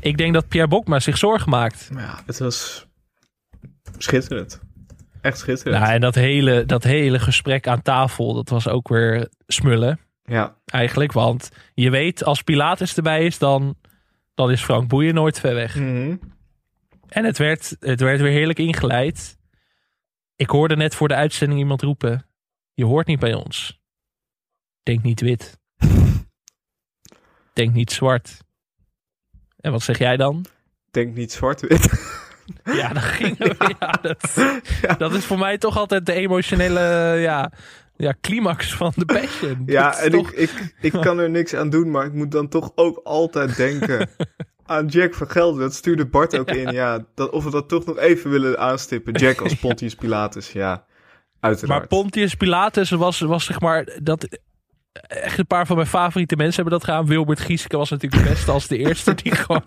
Ik denk dat Pierre Bokma zich zorgen maakt. Ja, het was schitterend. Echt schitterend. Nou, en dat hele, dat hele gesprek aan tafel, dat was ook weer smullen. Ja, Eigenlijk, want je weet, als Pilatus erbij is, dan, dan is Frank Boeien nooit ver weg. Mhm. En het werd, het werd weer heerlijk ingeleid. Ik hoorde net voor de uitzending iemand roepen: Je hoort niet bij ons. Denk niet wit. [laughs] Denk niet zwart. En wat zeg jij dan? denk niet zwart-wit. Ja, [laughs] dan ging we. Ja, dat, [laughs] dat is voor mij toch altijd de emotionele ja, ja, climax van de passion. ja, en toch- ik, ik, ik kan er niks aan doen, maar ik moet dan toch ook altijd denken aan Jack van Gelder. Dat stuurde Bart ook in. Ja, dat, of we dat toch nog even willen aanstippen. Jack als Pontius Pilatus, ja. Uiteraard. Maar Pontius Pilatus was, was zeg maar dat. Echt een paar van mijn favoriete mensen hebben dat gedaan. Wilbert Gieske was natuurlijk de beste als de eerste die [laughs] gewoon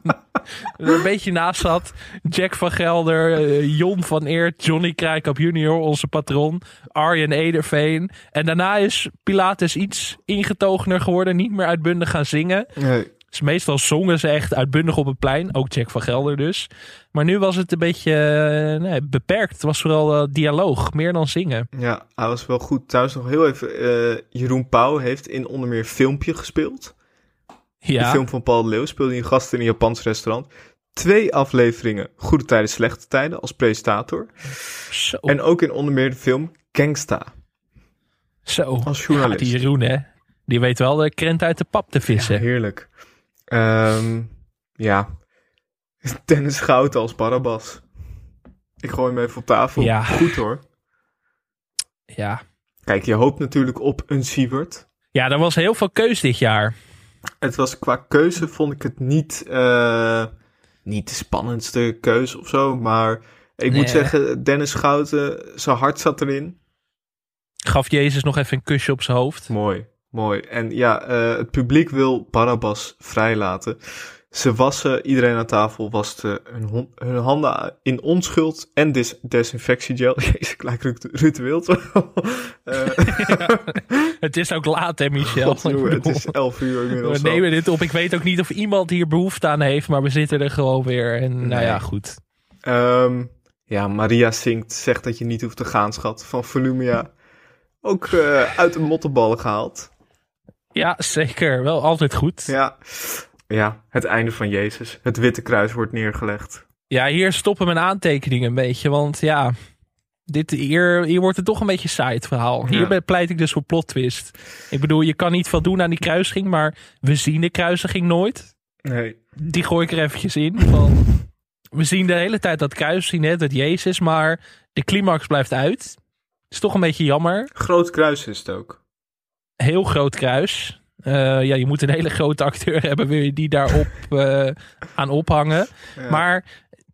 er een beetje naast zat. Jack van Gelder, eh, Jon van Eert, Johnny Krijkamp junior, onze patron. Arjen Ederveen. En daarna is Pilatus iets ingetogener geworden. Niet meer uitbundig gaan zingen. Nee, Dus meestal zongen ze echt uitbundig op het plein. Ook Jack van Gelder dus. Maar nu was het een beetje eh, nee, beperkt. Het was vooral eh, dialoog. Meer dan zingen. ja, hij was wel goed. Thuis nog heel even. eh, Jeroen Pauw heeft in onder meer Filmpje gespeeld. De Ja. film van Paul de Leeuw speelde hij een gast in een Japans restaurant. Twee afleveringen Goede Tijden, Slechte Tijden als presentator. Zo. En ook in onder meer de film Gangsta Zo. als Ja, journalist. die Jeroen, hè. Die weet wel de krent uit de pap te Ja, vissen. heerlijk. Ehm, ja, [laughs] Dennis Goud als Barabbas. Ik gooi hem even op tafel. Ja. Goed hoor. Ja. Kijk, je hoopt natuurlijk op een Sievert. ja, er was heel veel keus dit jaar. Het was qua keuze vond ik het niet, eh, niet de spannendste keuze of zo. Maar ik Nee. moet zeggen, Dennis Schouten, zijn hart zat erin. Gaf Jezus nog even een kusje op zijn hoofd. Mooi, mooi. En ja, eh, het publiek wil Barabbas vrijlaten. Ze wassen, iedereen aan tafel waste hun, hon- hun handen in onschuld en des desinfectiegel. [laughs] Jezus, ik lijk Ruud, Wild. [laughs] Eh, [laughs] Het is ook laat, hè, Michel? het is 11 uur inmiddels. we nemen dit op. Ik weet ook niet of iemand hier behoefte aan heeft, maar we zitten er gewoon weer. En nou ja, goed. Ehm, ja, Maria zingt, zegt dat je niet hoeft te gaan, schat. Van Volumia. Ook eh, uit de mottenballen gehaald. Ja, zeker. Wel altijd goed. Ja. ja, het einde van Jezus. Het witte kruis wordt neergelegd. Ja, hier stoppen mijn aantekeningen een beetje. Want ja, dit, hier, hier wordt het toch een beetje saai het verhaal. Hier Ja. pleit ik dus voor plot twist. Ik bedoel, je kan niet veel doen aan die kruising, maar we zien de kruisiging nooit. Nee. Die gooi ik er eventjes in. Van, we zien de hele tijd dat kruis, zien net dat Jezus, maar de climax blijft uit. Is toch een beetje jammer. Groot kruis is het ook. Heel groot kruis. Eh, ja, je moet een hele grote acteur hebben, wil je die daarop [laughs] eh, aan ophangen. Ja. Maar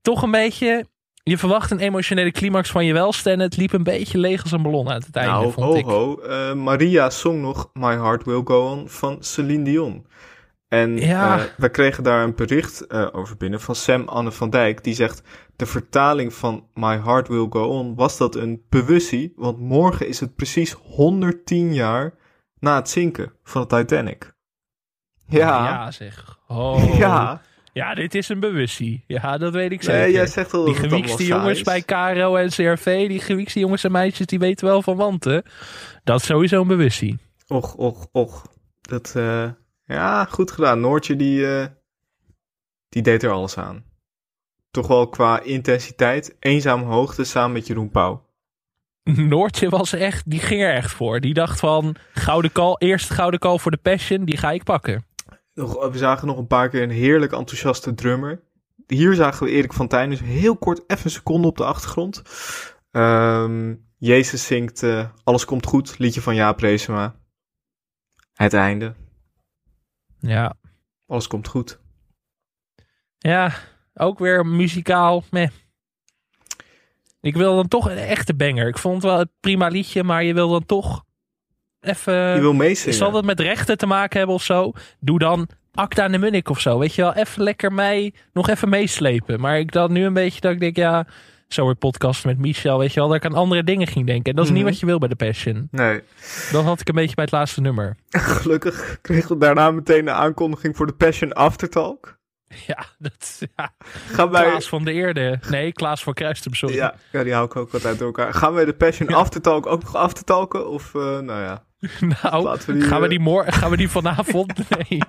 toch een beetje. Je verwacht een emotionele climax van je welste. En het liep een beetje leeg als een ballon uit het einde, nou, vond ho, ik. ho. Eh, Maria zong nog My Heart Will Go On van Celine Dion. En Ja. we kregen daar een bericht over binnen van Sam Anne van Dijk. Die zegt, de vertaling van My Heart Will Go On was dat een bewustie. Want morgen is het precies 110 jaar na het zinken van de Titanic. Ja, Ja, zeg. Oh. ja. Ja, dit is een bewustie. Ja, dat weet ik zeker. Nee, jij zegt wel die gewiekste jongens bij KRO en CRV, die gewiekste jongens en meisjes, die weten wel van wanten. Dat is sowieso een bewustie. Och, och, och. Dat, eh, ja, goed gedaan. Noortje, die, eh, die deed er alles aan. Toch wel qua intensiteit. Eenzame hoogte samen met Jeroen Pauw. Noortje was echt, die ging er echt voor. Die dacht van, gouden call, eerste gouden call voor de Passion, die ga ik pakken. Nog, we zagen nog een paar keer een heerlijk enthousiaste drummer. Hier zagen we Erik van Tijn, dus heel kort even een seconde op de achtergrond. Ehm, Jezus zingt eh, Alles komt goed, liedje van Jaap Reesema. Het einde. Ja, Alles komt goed. Ja, ook weer muzikaal. Meh. Ik wil dan toch een echte banger. Ik vond het wel een prima liedje, maar je wil dan toch even... Je wil meezingen. Zal dat met rechten te maken hebben of zo? Doe dan Acta de Munnik of zo. Weet je wel, even lekker mij nog even meeslepen. Maar ik dan nu een beetje dat ik denk, ja... Zo weer podcast met Michel, weet je wel, dat ik aan andere dingen ging denken. En dat is Mhm. niet wat je wil bij de Passion. Nee. Dat had ik een beetje bij het laatste nummer. [laughs] Gelukkig kregen we daarna meteen de aankondiging voor de Passion Aftertalk. [laughs] Ja, dat ja. Gaan wij... Klaas van de Eerde. Nee, Klaas van Kruistum, sorry. Ja, ja, die hou ik ook wat uit elkaar. Gaan wij de Passion Aftertalk ook nog aftertalken? Of, eh, nou ja, [laughs] Nou, we die... gaan, we eh, die mor gaan we die vanavond? [laughs] Nee.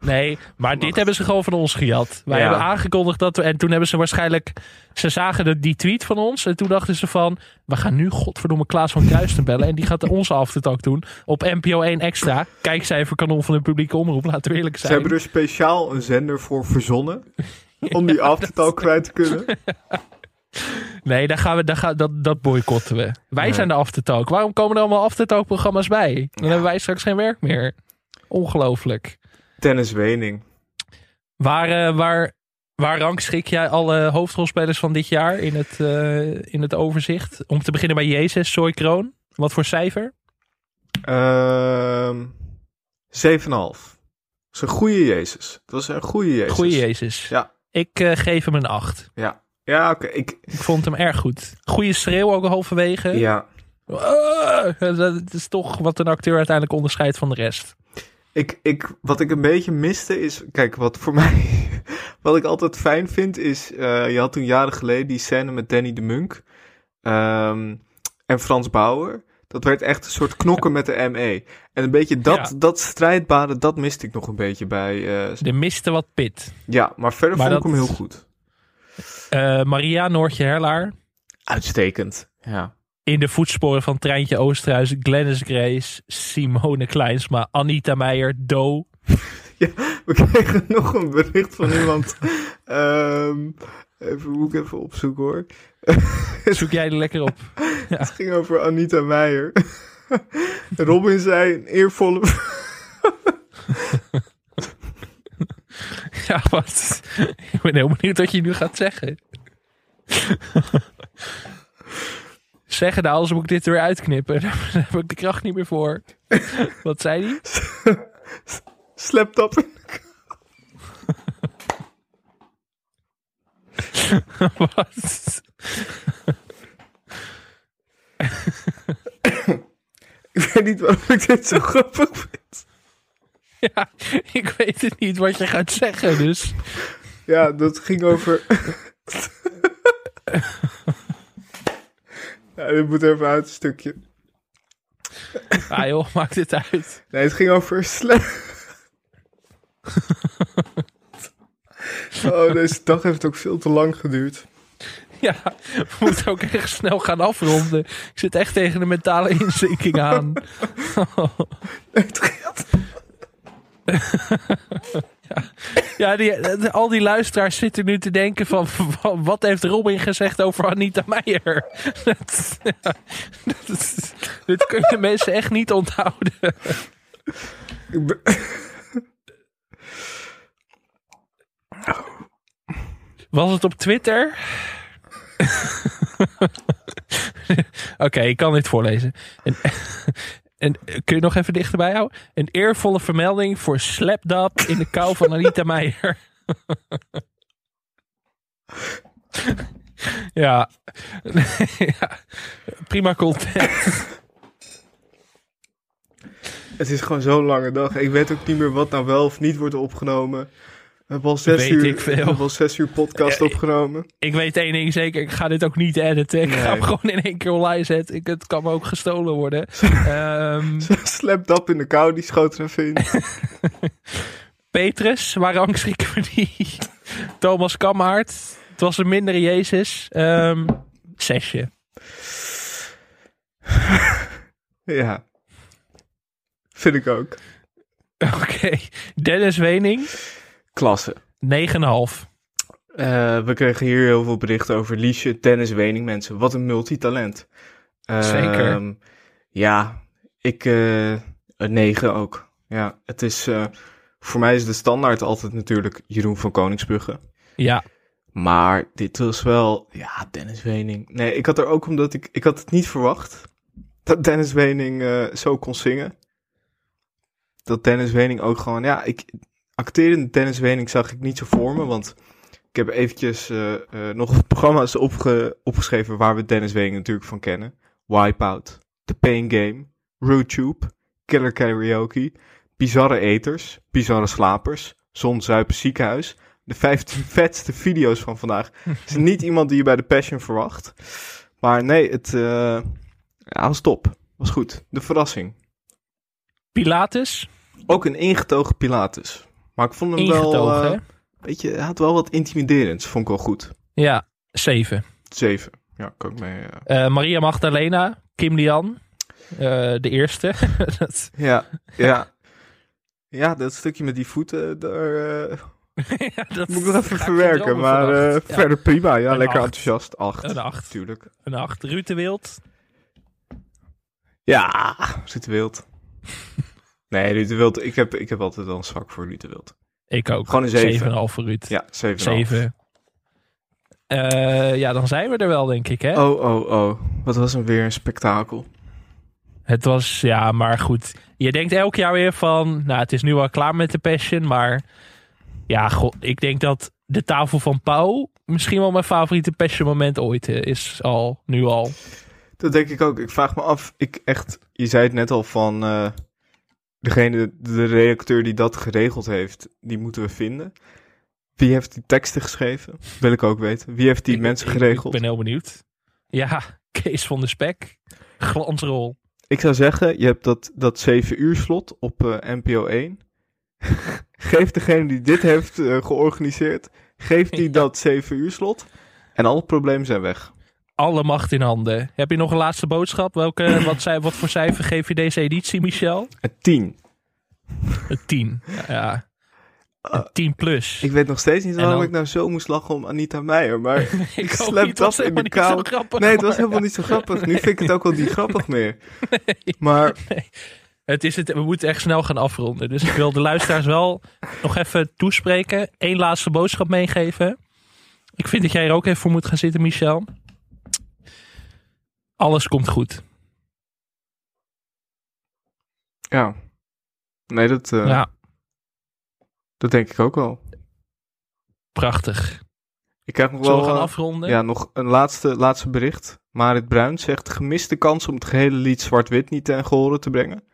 Nee, maar dit hebben ze gewoon van ons gejat. Wij Ja. hebben aangekondigd dat we... En toen hebben ze waarschijnlijk... Ze zagen de, die tweet van ons. En toen dachten ze van... We gaan nu godverdomme Klaas van Kruisten bellen. En die gaat onze aftertalk doen. Op NPO 1 Extra. Kijkcijfer kanon van de publieke omroep. Laten we eerlijk Ze zijn. hebben er speciaal een zender voor verzonnen. [laughs] om die Aftertalk kwijt te kunnen. Nee, daar gaan we, daar gaan, dat, dat boycotten we. Wij Nee. zijn de aftertalk. Waarom komen er allemaal aftertalk programma's bij? Dan hebben wij straks geen werk meer. Ongelooflijk. Dennis Wening. Waar, eh, waar, waar rangschik jij alle hoofdrolspelers van dit jaar in het, eh, in het overzicht? Om te beginnen bij Jezus, Soy Kroon. Wat voor cijfer? Ehm 7,5. Dat is een goede Jezus. Dat was een goede Jezus. Goeie Jezus. Ja. Ik eh, geef hem een 8. Ja, ja oké. Ik, Ik vond hem erg goed. Goeie schreeuw ook halverwege. ja. Ah, dat is toch wat een acteur uiteindelijk onderscheidt van de rest. Ik, ik, wat ik een beetje miste is... Kijk, wat voor [laughs] mij... Wat ik altijd fijn vind is... eh, je had toen jaren geleden die scène met Danny de Munk. ehm, en Frans Bauer. Dat werd echt een soort knokken met de ME. En een beetje dat, Ja. dat strijdbare, dat miste ik nog een beetje bij... eh, De miste wat pit. ja, maar verder Maar vond ik hem heel goed. Eh, Maria Noortje Herlaar. Uitstekend. Ja. In de voetsporen van Treintje Oosterhuis, Glennis Grace, Simone Kleinsma, Anita Meijer, Do. [laughs] Ja, we kregen nog een bericht van iemand. [laughs] Ehm, even, moet ik even opzoeken hoor. [laughs] Zoek jij er lekker op. Het ging over Anita Meijer. Robin zei een eervolle... Ja, wat? Ik ben heel benieuwd wat je nu gaat zeggen. zeggen nou, anders moet ik dit er weer uitknippen. Daar heb ik de kracht niet meer voor. Wat zei hij? Slept op [laughs] Wat? Ik weet niet waarom ik dit zo grappig vind. [laughs] Ja, ik weet het niet wat je gaat zeggen, dus... Ja, dat ging over... [laughs] ja, dit moet even uit een stukje. Ah joh, maakt dit uit. Nee, het ging over slep... [laughs] oh, deze dag heeft ook veel te lang geduurd. Ja, we moeten ook echt snel gaan afronden. Ik zit echt tegen de mentale inzinking aan. Het gaat... [laughs] Ja, die, al die luisteraars zitten nu te denken van... van, wat heeft Robin gezegd over Anita Meijer? [laughs] Dat, ja, dat- dit kunnen mensen echt niet onthouden. Was het op Twitter? [laughs] Oké, ik kan dit voorlezen. En, en, kun je nog even dichterbij houden? Een eervolle vermelding voor Slapdap in de kou van Anita Meijer. [laughs] ja. [laughs] ja. Prima content. Het is gewoon zo'n lange dag. Ik weet ook niet meer wat nou wel of niet wordt opgenomen. We hebben al zes, Weet uur, ik veel. hebben al zes uur podcast [laughs] Ja, opgenomen. Ik weet één ding zeker, ik ga dit ook niet editen. Ik ga hem gewoon in één keer online zetten. Ik, het kan me ook gestolen worden. [laughs] Slept op in de kou, die schoot er even in. [laughs] Petrus, waar rangschikken we die? Thomas Kamhart. Het was een mindere Jezus. Ehm zesje. ja. Vind ik ook. Oké. Dennis Wening, Klasse. 9,5. Eh, we kregen hier heel veel berichten over Liesje, Dennis Wening, mensen. Wat een multitalent. Ehm, Zeker. Ja, ik... eh, een negen ook. Ja, het is... eh, voor mij is de standaard altijd natuurlijk Jeroen van Koningsbrugge. Ja, Maar dit was wel... Ja, Dennis Wening. Nee, ik had er ook omdat ik... Ik had het niet verwacht. Dat Dennis Wening eh, zo kon zingen. Dat Dennis Wening ook gewoon... Ja, ik... Acterende Dennis Wening zag ik niet zo voor me, want... Ik heb eventjes eh, eh, nog programma's opge- opgeschreven waar we Dennis Wening natuurlijk van kennen. Wipeout, The Pain Game, RuTube, Killer Karaoke, Bizarre Eters, Bizarre Slapers, Zon Zuipen Ziekenhuis. De 15 [laughs] vetste video's van vandaag. Het is niet iemand die je bij de Passion verwacht. Maar nee, het eh, ja, was top. Was goed. De verrassing. Pilatus, Ook een ingetogen Pilatus. Maar ik vond hem wel... ingetogen. eh, hè? weet je, hij had wel wat intimiderends. Vond ik wel goed. Ja, 7. Zeven. Ja, kan ik mee. eh. Eh, Maria Magdalena, Kim Lian, de eerste. [laughs] Dat- Ja, ja. Ja, dat stukje met die voeten, daar [laughs] ja, dat moet ik nog even verwerken. Maar. Ja, verder prima. Ja, Een lekker acht. enthousiast. Acht. Een acht. Tuurlijk. Een 8. Ruud de Wild, Ja, Ruud de Wild. Nee, Ruud de Wild. Ik heb, ik heb altijd wel een zwak voor Ruud de Wild. ik ook. Gewoon een zeven. 7,5 voor Ruud. Ja, zeven. 7. Eh, ja, dan zijn we er wel, denk ik. Hè? Oh, oh, oh. Wat was hem weer een spektakel. Het was, ja, maar goed. Je denkt elk jaar weer van, nou, het is nu wel klaar met de Passion, maar ja, god, ik denk dat de tafel van Pauw misschien wel mijn favoriete Passion moment ooit eh, is al, nu al. Dat denk ik ook. Ik vraag me af. Ik echt, je zei het net al van eh, degene, de redacteur die dat geregeld heeft, die moeten we vinden. Wie heeft die teksten geschreven? Wil ik ook weten. Wie heeft die Ik- mensen geregeld? Ik ben heel benieuwd. Ja, [laughs] Kees van de Spek. Glansrol. Ik zou zeggen, je hebt dat, dat 7 uur slot op eh, NPO 1. [laughs] geef degene die dit heeft eh, georganiseerd, geef die [laughs] Ja. dat 7 uur slot. En alle problemen zijn weg. Alle macht in handen. Heb je nog een laatste boodschap? Welke, [clears throat] wat, zij, wat voor cijfer geef je deze editie, Michel? Een 10. Een 10. Ja, ja. Een 10 plus. Ik weet nog steeds niet waarom dan- ik nou zo moest lachen om Anita Meijer, maar [laughs] Ik slept af in de helemaal niet zo grappig, nee, het was maar- helemaal niet zo grappig. Nu vind ik het ook wel niet [laughs] grappig meer. Maar Het is het, we moeten echt snel gaan afronden. Dus ik wil de luisteraars wel nog even toespreken. Eén laatste boodschap meegeven. Ik vind dat jij er ook even voor moet gaan zitten, Michel. Alles komt goed. ja, nee, dat, eh, Ja, dat denk ik ook wel. prachtig. Ik krijg nog Zullen wel we gaan eh, afronden? ja, nog een laatste, laatste bericht. Marit Bruin zegt gemiste kans om het gehele lied Zwart-Wit niet ten gehore te brengen.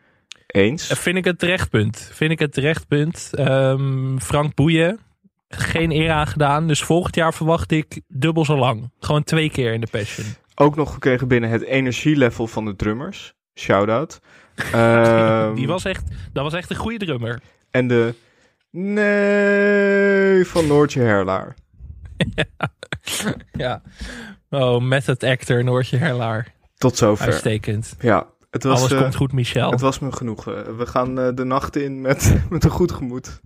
Eens. Eh, Vind ik het terecht punt. Vind ik het terecht punt. Ehm, Frank Boeien, geen eer aan gedaan. Dus volgend jaar verwacht ik dubbel zo lang. Gewoon twee keer in de Passion. Ook nog gekregen binnen het energielevel van de drummers. Shout-out. [laughs] Ehm, Die was echt, dat was echt een goede drummer. En de nee van Noortje Herlaar. [laughs] Ja. Oh, met het actor Noortje Herlaar. Tot zover. Uitstekend. Ja, het was, Alles eh, komt goed, Michel. het was me genoeg. Eh, we gaan eh, de nacht in met, [laughs] met een goed gemoed.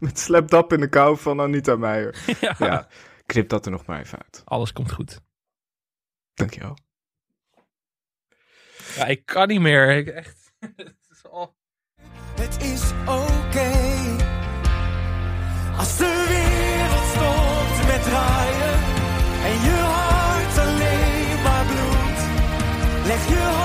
met slapdap in de kou van Anita Meijer. ja. Ja, knip dat er nog maar even uit. Alles komt goed. Dankjewel. Ja, ik kan niet meer. Ik echt. [laughs] Het is, oké. Als de wereld stopt met draaien en je hart alleen maar bloed. leg je hart.